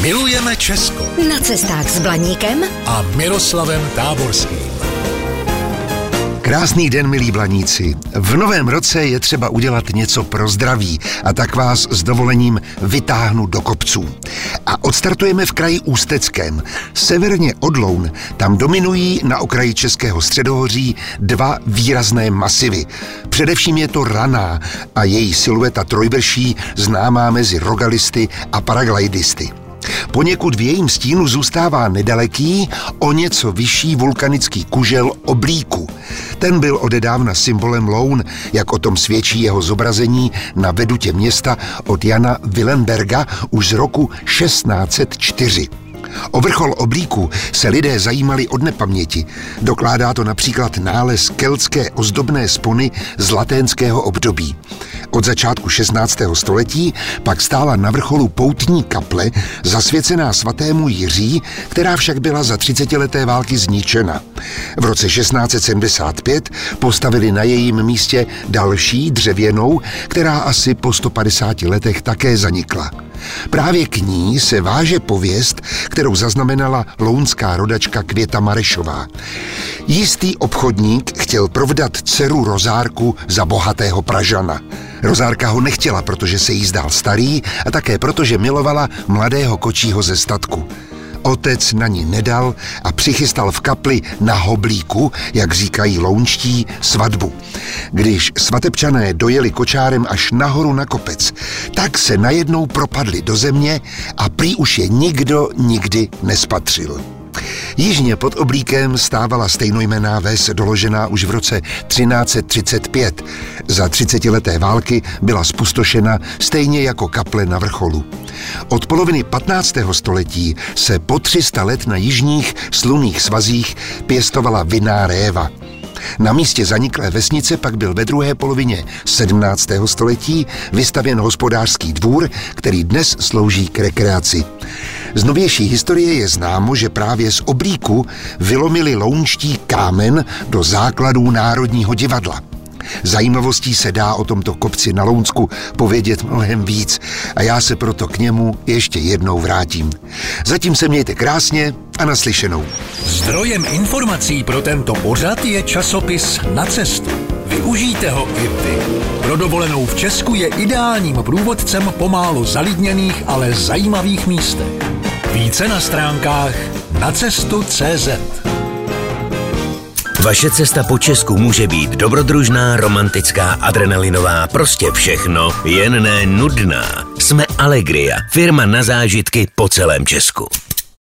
Milujeme Česko Na cestách s Blaníkem a Miroslavem Táborským. Krásný den, milí blaníci. V novém roce je třeba udělat něco pro zdraví a tak vás s dovolením vytáhnu do kopců. A odstartujeme v kraji Ústeckém. Severně od Loun tam dominují na okraji Českého středohoří dva výrazné masivy. Především je to raná a její silueta trojvrší známá mezi rogalisty a paraglidisty. Poněkud v jejím stínu zůstává nedaleký, o něco vyšší vulkanický kužel oblíku. Ten byl odedávna symbolem Loun, jak o tom svědčí jeho zobrazení na vedutě města od Jana Willenberga už z roku 1604. O vrchol oblíku se lidé zajímali od nepaměti. Dokládá to například nález keltské ozdobné spony z laténského období. Od začátku 16. století pak stála na vrcholu poutní kaple zasvěcená svatému Jiří, která však byla za 30 leté války zničena. V roce 1675 postavili na jejím místě další dřevěnou, která asi po 150 letech také zanikla. Právě k ní se váže pověst, kterou zaznamenala lounská rodačka Květa Marešová. Jistý obchodník chtěl provdat dceru Rozárku za bohatého Pražana. Rozárka ho nechtěla, protože se jí zdál starý a také proto, že milovala mladého kočího ze statku. Otec na ní nedal a přichystal v kapli na hoblíku, jak říkají lounští, svatbu. Když svatebčané dojeli kočárem až nahoru na kopec, tak se najednou propadli do země a prý už je nikdo nikdy nespatřil. Jižně pod oblíkem stávala stejnojmená ves doložená už v roce 1335. Za 30 leté války byla spustošena stejně jako kaple na vrcholu. Od poloviny 15. století se po 300 let na jižních slunných svazích pěstovala vinná réva. Na místě zaniklé vesnice pak byl ve druhé polovině 17. století vystavěn hospodářský dvůr, který dnes slouží k rekreaci. Z novější historie je známo, že právě z oblíku vylomili lounští kámen do základů Národního divadla. Zajímavostí se dá o tomto kopci na Lounsku povědět mnohem víc a já se proto k němu ještě jednou vrátím. Zatím se mějte krásně a naslyšenou. Zdrojem informací pro tento pořad je časopis Na cestu. Využijte ho i vy. Pro dovolenou v Česku je ideálním průvodcem pomálu zalidněných, ale zajímavých místech. Více na stránkách nacestu.cz Vaše cesta po Česku může být dobrodružná, romantická, adrenalinová, prostě všechno, jen ne nudná. Jsme Allegria, firma na zážitky po celém Česku.